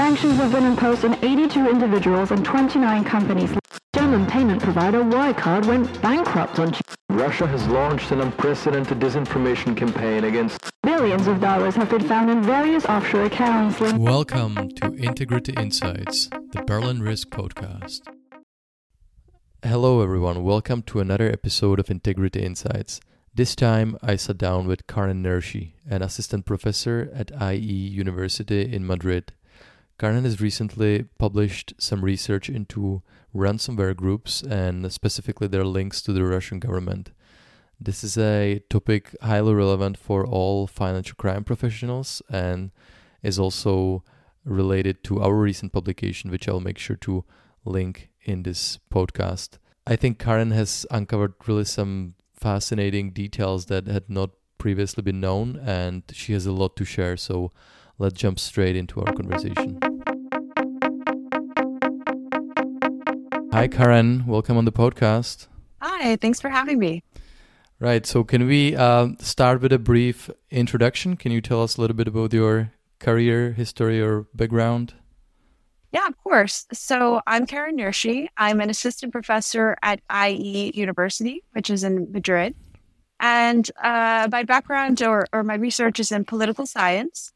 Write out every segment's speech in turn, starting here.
Sanctions have been imposed on 82 individuals and 29 companies. German payment provider Wirecard went bankrupt on Tuesday. Russia has launched an unprecedented disinformation campaign against Billions of dollars have been found in various offshore accounts. Welcome to Integrity Insights, the Berlin Risk Podcast. Hello, everyone. Welcome to another episode of Integrity Insights. This time, I sat down with Karen Nershi, an assistant professor at IE University in Madrid. Karen has recently published some research into ransomware groups and specifically their links to the Russian government. This is a topic highly relevant for all financial crime professionals and is also related to our recent publication, which I'll make sure to link in this podcast. I think Karen has uncovered really some fascinating details that had not previously been known, and she has a lot to share. So let's jump straight into our conversation. Hi, Karen. Welcome on the podcast. Hi, thanks for having me. Right. So, can we uh, start with a brief introduction? Can you tell us a little bit about your career, history, or background? Yeah, of course. So, I'm Karen Nershi. I'm an assistant professor at IE University, which is in Madrid. And uh, my background or, or my research is in political science.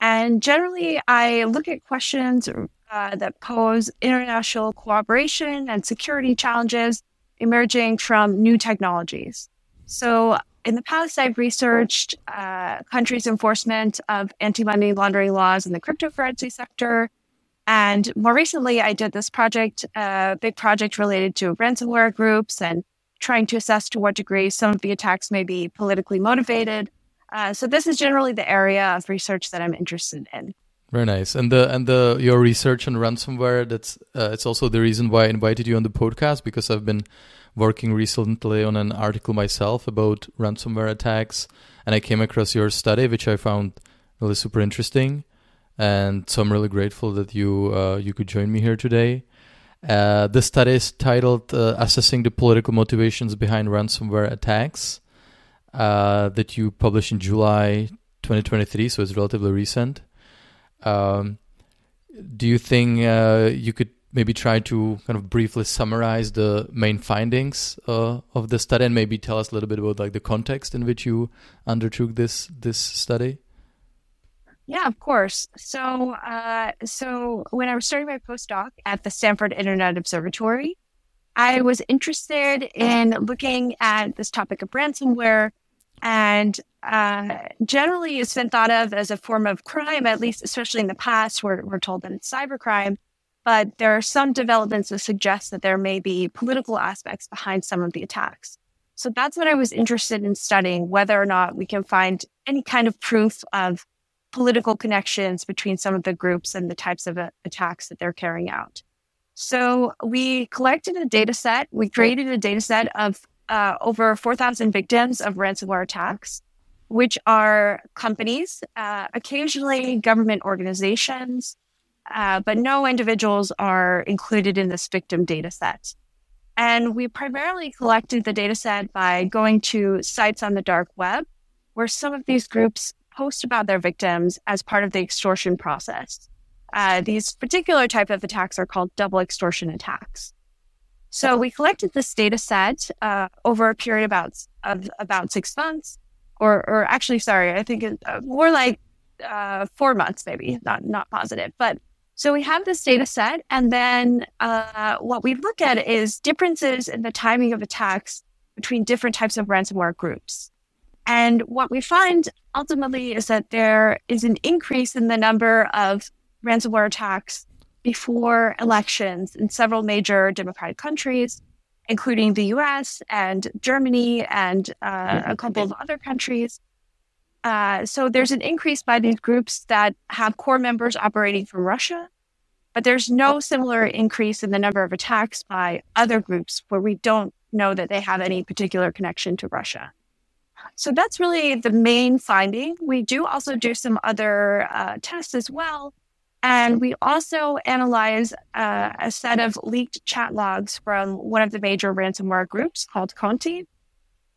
And generally, I look at questions uh, that pose international cooperation and security challenges emerging from new technologies. So in the past, I've researched uh, countries' enforcement of anti-money laundering laws in the cryptocurrency sector. And more recently, I did this project, a uh, big project related to ransomware groups and trying to assess to what degree some of the attacks may be politically motivated. Uh, so this is generally the area of research that I'm interested in. Very nice. And the and the your research on ransomware that's uh, it's also the reason why I invited you on the podcast because I've been working recently on an article myself about ransomware attacks, and I came across your study, which I found really super interesting. And so I'm really grateful that you uh, you could join me here today. Uh, the study is titled uh, "Assessing the Political Motivations Behind Ransomware Attacks," uh, that you published in July 2023, so it's relatively recent. Um, do you think uh, you could maybe try to kind of briefly summarize the main findings uh, of the study and maybe tell us a little bit about like the context in which you undertook this this study? Yeah of course. So uh, so when i was starting my postdoc at the stanford internet observatory i was interested in looking at this topic of ransomware and uh, generally it's been thought of as a form of crime at least especially in the past we're, we're told that it's cybercrime but there are some developments that suggest that there may be political aspects behind some of the attacks. So that's what I was interested in studying, whether or not we can find any kind of proof of political connections between some of the groups and the types of uh, attacks that they're carrying out. So we collected a data set. We created a data set of uh, over 4,000 victims of ransomware attacks, which are companies, uh, occasionally government organizations, uh, but no individuals are included in this victim data set. And we primarily collected the data set by going to sites on the dark web where some of these groups post about their victims as part of the extortion process. Uh, these particular type of attacks are called double extortion attacks. So we collected this data set uh, over a period about of about six months, or or actually, sorry, I think it, uh, more like uh, four months, maybe not not positive, but so we have this data set, and then uh, what we look at is differences in the timing of attacks between different types of ransomware groups. And what we find ultimately is that there is an increase in the number of ransomware attacks before elections in several major democratic countries, including the US and Germany and uh, a couple of other countries. Uh, so there's an increase by these groups that have core members operating from Russia, but there's no similar increase in the number of attacks by other groups where we don't know that they have any particular connection to Russia. So that's really the main finding. We do also do some other uh, tests as well. And we also analyze uh, a set of leaked chat logs from one of the major ransomware groups called Conti.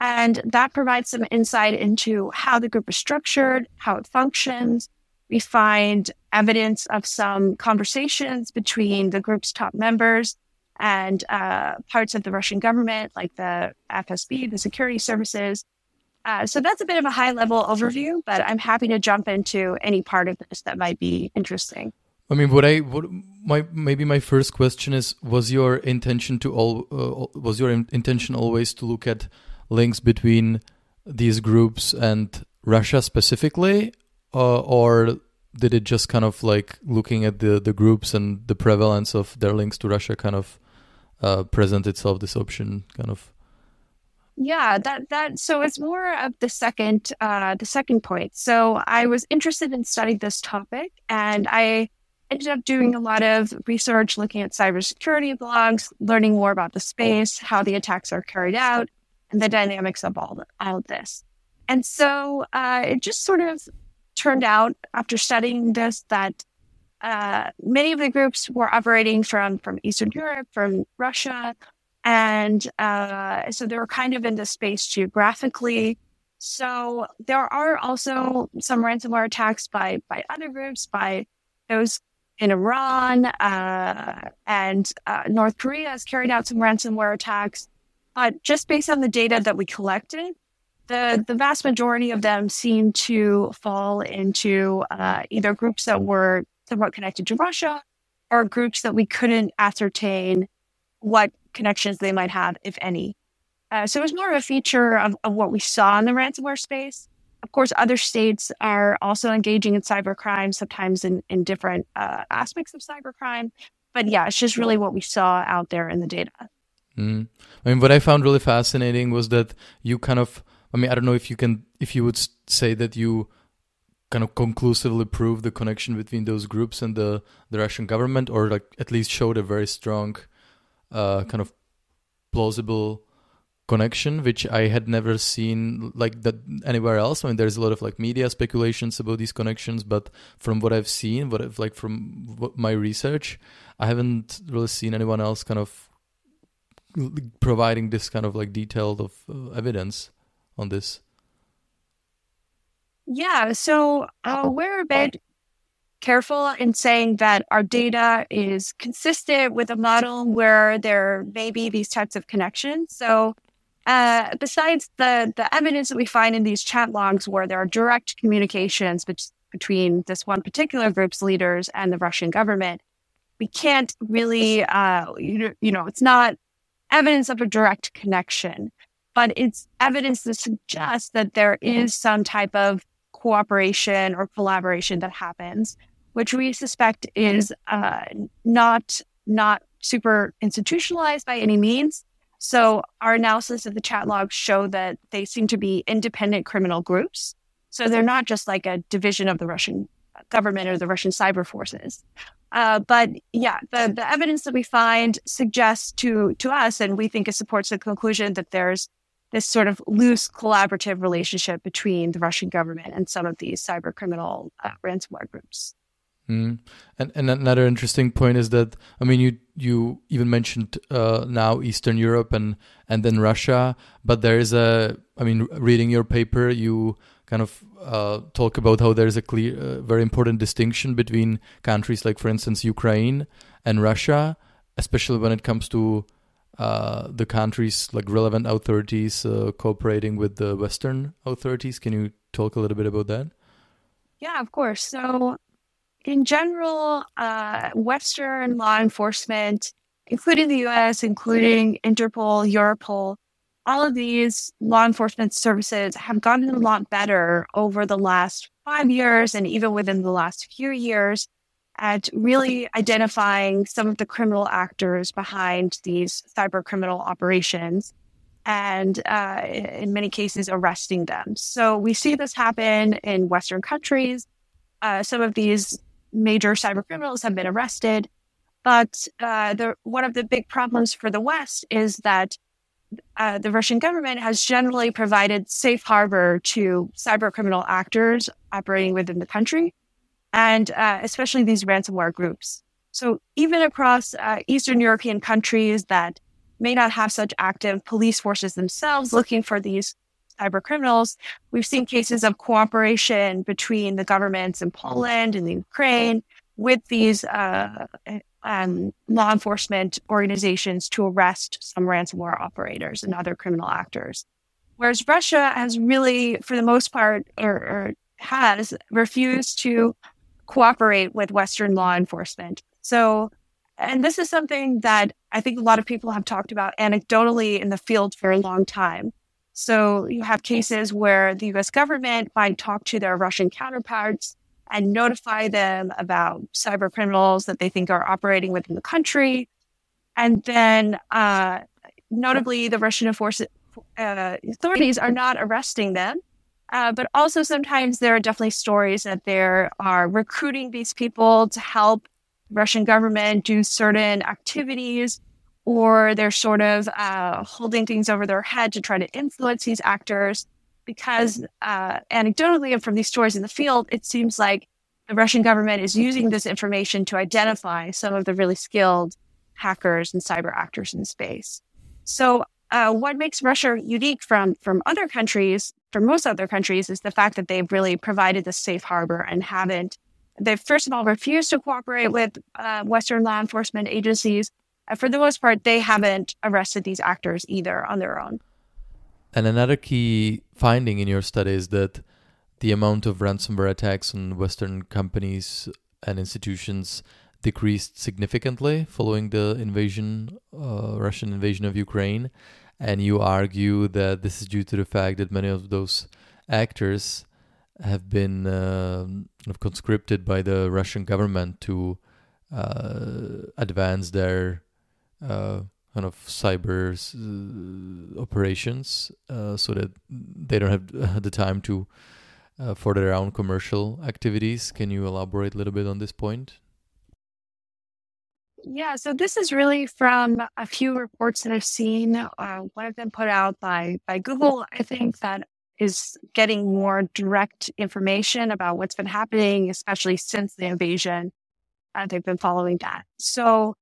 And that provides some insight into how the group is structured, how it functions. We find evidence of some conversations between the group's top members and uh, parts of the Russian government, like the FSB, the security services. Uh, so that's a bit of a high level overview, but I'm happy to jump into any part of this that might be interesting. I mean, what I what my maybe my first question is: Was your intention to all uh, was your intention always to look at links between these groups and Russia specifically, uh, or did it just kind of like looking at the the groups and the prevalence of their links to Russia kind of uh, present itself this option kind of yeah that that so it's more of the second uh the second point. So i was interested in studying this topic and i ended up doing a lot of research looking at cybersecurity blogs learning more about the space how the attacks are carried out and the dynamics of all, all of this. And so uh, it just sort of turned out after studying this that uh, many of the groups were operating from from Eastern Europe, from Russia, and uh, so they were kind of in the space geographically. So there are also some ransomware attacks by by other groups, by those in Iran uh, and uh, North Korea has carried out some ransomware attacks. But just based on the data that we collected, the the vast majority of them seem to fall into uh, either groups that were somewhat connected to Russia or groups that we couldn't ascertain what connections they might have, if any. Uh, so it was more of a feature of, of what we saw in the ransomware space. Of course, other states are also engaging in cybercrime, sometimes in, in different uh, aspects of cybercrime. But yeah, it's just really what we saw out there in the data. Mm. I mean, what I found really fascinating was that you kind of, I mean, I don't know if you can, if you would say that you kind of conclusively prove the connection between those groups and the, the Russian government, or like at least showed a very strong, uh, kind of plausible connection, which I had never seen like that anywhere else. I mean, there's a lot of like media speculations about these connections, but from what I've seen, what I've like from what, my research, I haven't really seen anyone else kind of providing this kind of like detailed of uh, evidence on this. Yeah, so uh, we're a bit careful in saying that our data is consistent with a model where there may be these types of connections. So, uh, besides the the evidence that we find in these chat logs, where there are direct communications be- between this one particular group's leaders and the Russian government, we can't really, uh, you, you know, it's not evidence of a direct connection, but it's evidence that suggests that there is some type of cooperation or collaboration that happens, which we suspect is uh, not not super institutionalized by any means. So our analysis of the chat logs show that they seem to be independent criminal groups. So they're not just like a division of the Russian government or the Russian cyber forces. Uh, but yeah, the, the evidence that we find suggests to to us, and we think it supports the conclusion that there's this sort of loose collaborative relationship between the Russian government and some of these cyber criminal uh, ransomware groups. Mm. And, and another interesting point is that I mean you you even mentioned uh, now Eastern Europe and and then Russia, but there is a I mean reading your paper you kind of uh, talk about how there is a clear uh, very important distinction between countries like for instance Ukraine and Russia, especially when it comes to uh, the countries like relevant authorities uh, cooperating with the Western authorities. Can you talk a little bit about that? Yeah, of course. So, in general, uh, Western law enforcement, including the US, including Interpol, Europol, all of these law enforcement services have gotten a lot better over the last five years and even within the last few years at really identifying some of the criminal actors behind these cyber criminal operations and uh, in many cases arresting them. So we see this happen in Western countries. Uh, some of these major cyber criminals have been arrested, but uh, the, one of the big problems for the West is that uh, the Russian government has generally provided safe harbor to cyber criminal actors operating within the country and uh, especially these ransomware groups. So even across uh, Eastern European countries that may not have such active police forces themselves looking for these cyber criminals. We've seen cases of cooperation between the governments in Poland and the Ukraine with these uh, um, law enforcement organizations to arrest some ransomware operators and other criminal actors. Whereas Russia has really, for the most part, or, or has refused to cooperate with Western law enforcement. So, and this is something that I think a lot of people have talked about anecdotally in the field for a long time. So you have cases where the US government might talk to their Russian counterparts and notify them about cyber criminals that they think are operating within the country. And then, uh, notably, the Russian uh, authorities are not arresting them. Uh, but also sometimes there are definitely stories that they are recruiting these people to help Russian government do certain activities, or they're sort of uh, holding things over their head to try to influence these actors because uh, anecdotally and from these stories in the field, it seems like the Russian government is using this information to identify some of the really skilled hackers and cyber actors in space. So, uh, what makes Russia unique from from other countries, from most other countries, is the fact that they've really provided the safe harbor and haven't. They've first of all refused to cooperate with uh, Western law enforcement agencies. Uh, for the most part, they haven't arrested these actors either on their own. And another key finding in your study is that the amount of ransomware attacks on Western companies and institutions decreased significantly following the invasion, uh, Russian invasion of Ukraine. And you argue that this is due to the fact that many of those actors have been uh, conscripted by the Russian government to uh, advance their uh, kind of cyber operations uh, so that they don't have the time to uh, for their own commercial activities. Can you elaborate a little bit on this point? Yeah, so this is really from a few reports that I've seen. Uh, one of them put out by by Google, I think, that is getting more direct information about what's been happening, especially since the invasion. Uh, they've been following that. So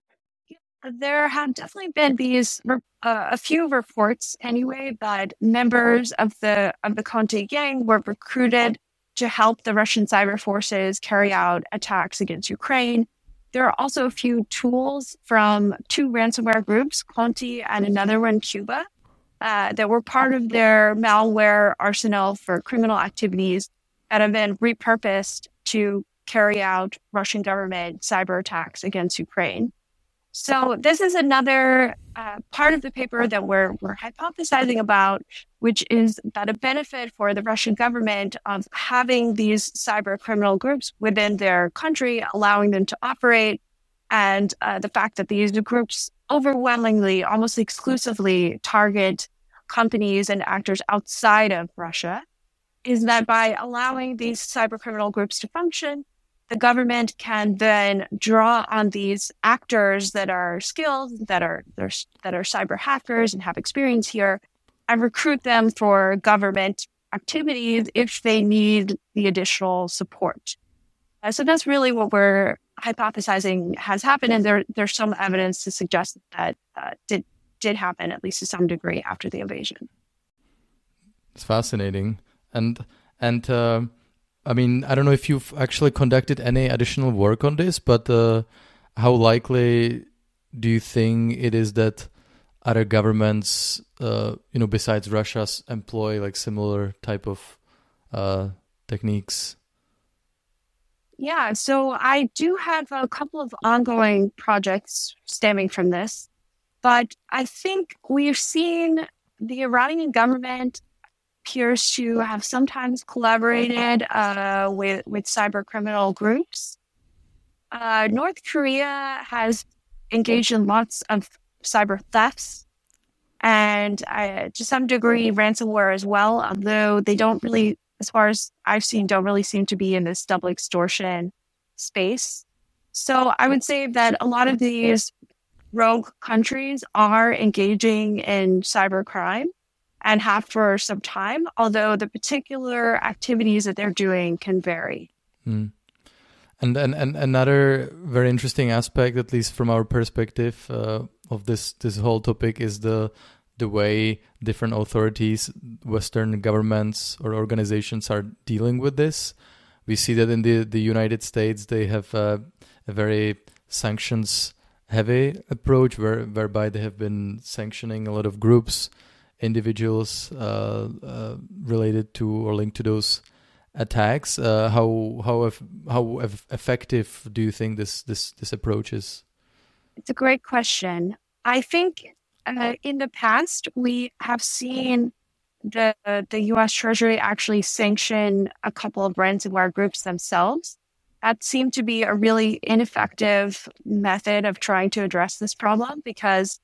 there have definitely been these uh, a few reports anyway that members of the of the Conti gang were recruited to help the Russian cyber forces carry out attacks against Ukraine. There are also a few tools from two ransomware groups, Conti and another one, Cuba, uh, that were part of their malware arsenal for criminal activities that have been repurposed to carry out Russian government cyber attacks against Ukraine. So this is another uh, part of the paper that we're, we're hypothesizing about, which is that a benefit for the Russian government of having these cyber criminal groups within their country, allowing them to operate, and uh, the fact that these groups overwhelmingly, almost exclusively target companies and actors outside of Russia, is that by allowing these cyber criminal groups to function, the government can then draw on these actors that are skilled, that are that are cyber hackers and have experience here, and recruit them for government activities if they need the additional support. Uh, so that's really what we're hypothesizing has happened, and there there's some evidence to suggest that uh, did did happen at least to some degree after the invasion. It's fascinating, and and. Uh I mean, I don't know if you've actually conducted any additional work on this, but uh, how likely do you think it is that other governments, uh, you know, besides Russia's, employ like similar type of uh, techniques? Yeah, so I do have a couple of ongoing projects stemming from this, but I think we've seen the Iranian government appears to have sometimes collaborated uh, with with cyber criminal groups. Uh, North Korea has engaged in lots of cyber thefts and uh, to some degree ransomware as well, although they don't really, as far as I've seen, don't really seem to be in this double extortion space. So I would say that a lot of these rogue countries are engaging in cyber crime and have for some time, although the particular activities that they're doing can vary. Mm. And, and and another very interesting aspect, at least from our perspective uh, of this this whole topic, is the the way different authorities, Western governments or organizations are dealing with this. We see that in the, the United States, they have uh, a very sanctions heavy approach where, whereby they have been sanctioning a lot of groups, individuals uh, uh, related to or linked to those attacks. Uh, how how how effective do you think this this this approach is? It's a great question. I think uh, in the past we have seen the the U.S. Treasury actually sanction a couple of ransomware groups themselves. That seemed to be a really ineffective method of trying to address this problem because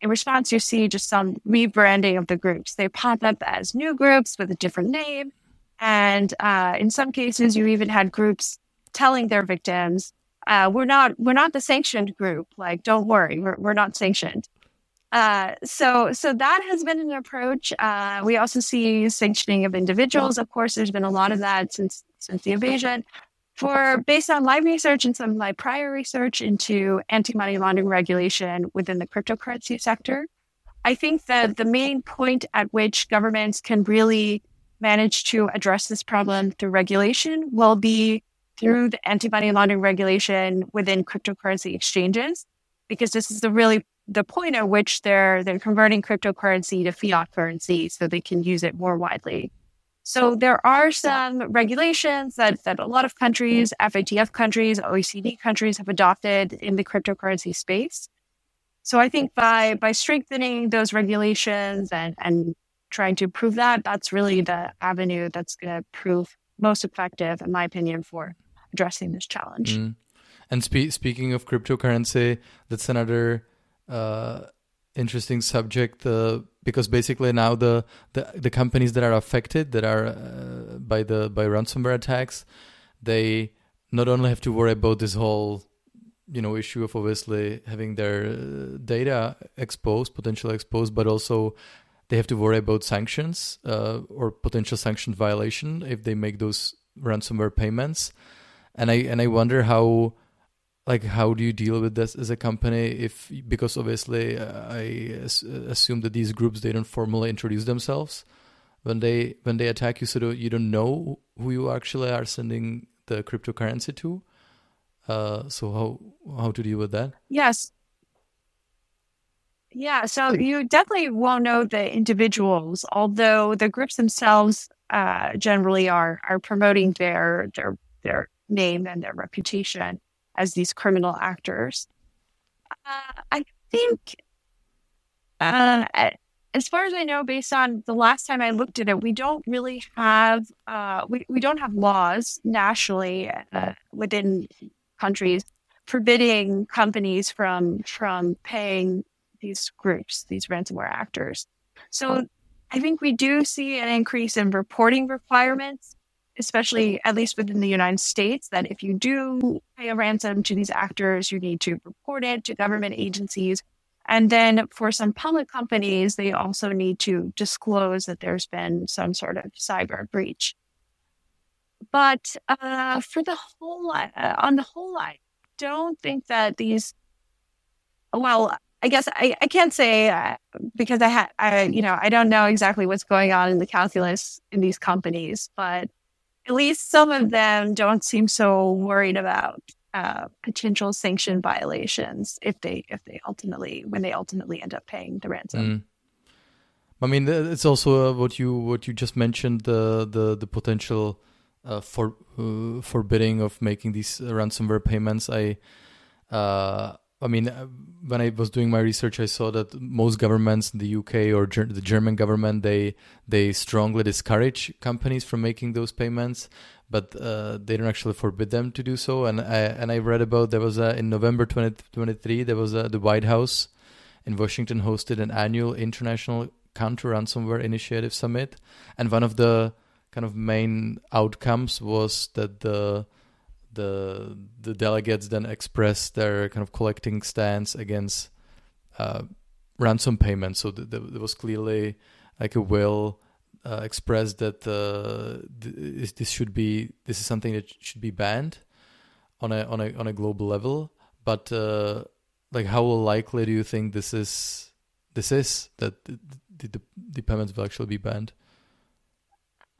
in response, you see just some rebranding of the groups. They pop up as new groups with a different name. And uh, in some cases, you even had groups telling their victims, uh, "We're not, we're not the sanctioned group. Like, don't worry, we're, we're not sanctioned." Uh, so, so that has been an approach. Uh, we also see sanctioning of individuals. Of course, there's been a lot of that since since the invasion. For based on my research and some my prior research into anti-money laundering regulation within the cryptocurrency sector, I think that the main point at which governments can really manage to address this problem through regulation will be through the anti-money laundering regulation within cryptocurrency exchanges, because this is the really the point at which they're they're converting cryptocurrency to fiat currency so they can use it more widely. So there are some regulations that that a lot of countries, FATF countries, OECD countries have adopted in the cryptocurrency space. So I think by by strengthening those regulations and and trying to prove that, that's really the avenue that's going to prove most effective, in my opinion, for addressing this challenge. Mm. And spe- speaking of cryptocurrency, that's another uh, interesting subject uh, because basically now the, the, the companies that are affected that are uh, by the by ransomware attacks, they not only have to worry about this whole you know issue of obviously having their uh, data exposed, potentially exposed, but also they have to worry about sanctions uh, or potential sanction violation if they make those ransomware payments. And I and I wonder how like how do you deal with this as a company if because obviously uh, I assume that these groups they don't formally introduce themselves when they when they attack you so you don't know who you actually are sending the cryptocurrency to. Uh, so how how to deal with that? Yes, yeah, so you definitely won't know the individuals, although the groups themselves uh, generally are are promoting their their their name and their reputation as these criminal actors. Uh, I think, uh, as far as I know, based on the last time I looked at it, we don't really have uh, we we don't have laws nationally uh, within countries forbidding companies from from paying these groups, these ransomware actors. So I think we do see an increase in reporting requirements, especially at least within the United States, that if you do pay a ransom to these actors, you need to report it to government agencies. And then for some public companies, they also need to disclose that there's been some sort of cyber breach. But uh, for the whole, uh, on the whole, I don't think that these, well, I guess I, I can't say uh, because I had I you know I don't know exactly what's going on in the calculus in these companies, but at least some of them don't seem so worried about uh, potential sanction violations if they if they ultimately when they ultimately end up paying the ransom. Mm. I mean, it's also uh, what you what you just mentioned the the the potential uh, for uh, forbidding of making these ransomware payments. I uh, I mean, uh, when I was doing my research, I saw that most governments in the UK or ger- the German government they they strongly discourage companies from making those payments, but uh, they don't actually forbid them to do so. And I and I read about there was a, in November 2023 there was a, the White House in Washington hosted an annual international counter ransomware initiative summit, and one of the kind of main outcomes was that the the the delegates then expressed their kind of collecting stance against uh, ransom payments. So th- th- there was clearly like a will uh, expressed that uh, th- this should be this is something that should be banned on a on a on a global level. But uh, like, how likely do you think this is? this is that the, the, the payments will actually be banned?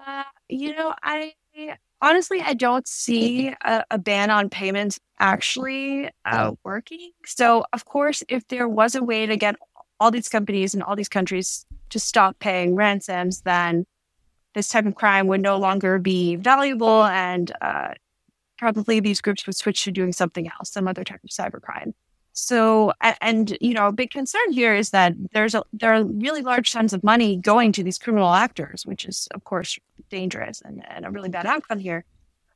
Uh, you know, I honestly I don't see a, a ban on payments actually uh, working. So, of course, if there was a way to get all these companies in all these countries to stop paying ransoms, then this type of crime would no longer be valuable and uh, probably these groups would switch to doing something else, some other type of cybercrime. So, and you know, a big concern here is that there's a there are really large sums of money going to these criminal actors, which is of course dangerous and, and a really bad outcome here.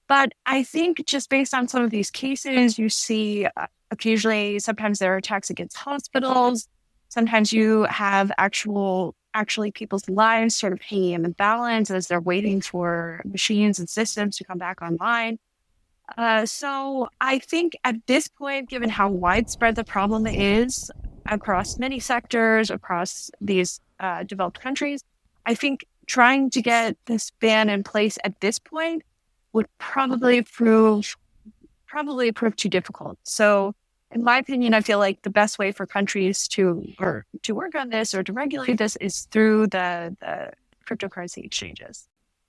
But I think just based on some of these cases, you see uh, occasionally sometimes there are attacks against hospitals. Sometimes you have actual actually people's lives sort of hanging in the balance as they're waiting for machines and systems to come back online. Uh, so I think at this point, given how widespread the problem is across many sectors, across these uh, developed countries, I think trying to get this ban in place at this point would probably prove probably prove too difficult. So in my opinion, I feel like the best way for countries to or to work on this or to regulate this is through the, the cryptocurrency exchanges.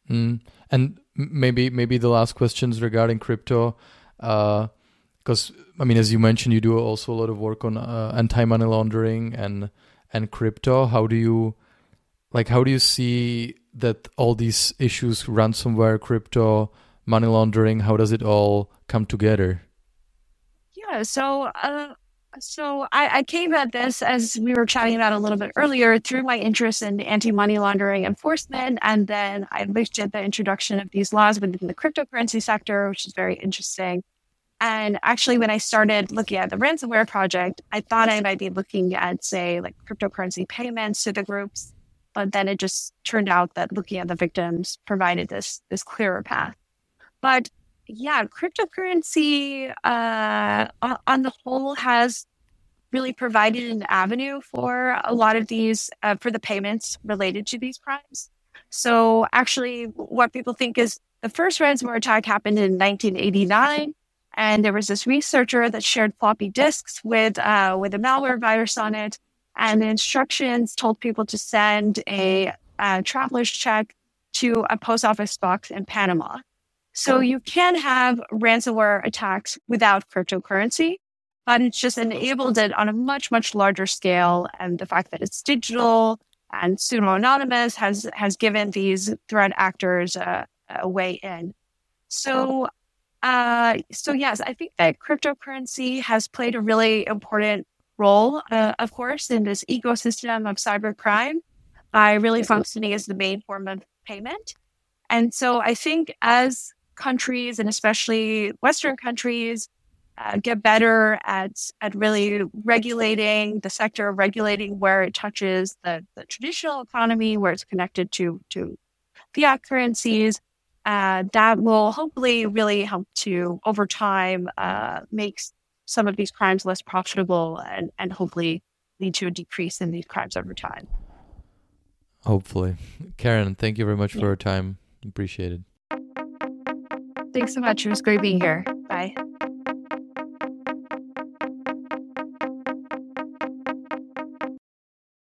Mm. And maybe maybe the last questions regarding crypto, because uh, I mean, as you mentioned, you do also a lot of work on uh, anti money laundering and and crypto. How do you like? How do you see that all these issues, ransomware, crypto, money laundering, how does it all come together? Yeah. So. Uh so I, I, came at this as we were chatting about a little bit earlier through my interest in anti-money laundering enforcement, and then I looked at the introduction of these laws within the cryptocurrency sector, which is very interesting. And actually, when I started looking at the ransomware project, I thought I might be looking at, say, like cryptocurrency payments to the groups, but then it just turned out that looking at the victims provided this this clearer path. But yeah, cryptocurrency uh, on the whole has really provided an avenue for a lot of these uh, for the payments related to these crimes. So actually, what people think is the first ransomware attack happened in 1989, and there was this researcher that shared floppy disks with uh, with a malware virus on it, and the instructions told people to send a, a traveler's check to a post office box in Panama. So you can have ransomware attacks without cryptocurrency, but it's just enabled it on a much, much larger scale. And the fact that it's digital and pseudo anonymous has, has given these threat actors a, a way in. So, uh, so yes, I think that cryptocurrency has played a really important role, uh, of course, in this ecosystem of cybercrime by really functioning as the main form of payment. And so I think as countries and especially Western countries uh, get better at at really regulating the sector, regulating where it touches the, the traditional economy, where it's connected to to fiat currencies. Uh, that will hopefully really help to over time uh, make some of these crimes less profitable and and hopefully lead to a decrease in these crimes over time. Hopefully, Karen, thank you very much yeah. for your time. Appreciate it. Thanks so much. It was great being here. Bye.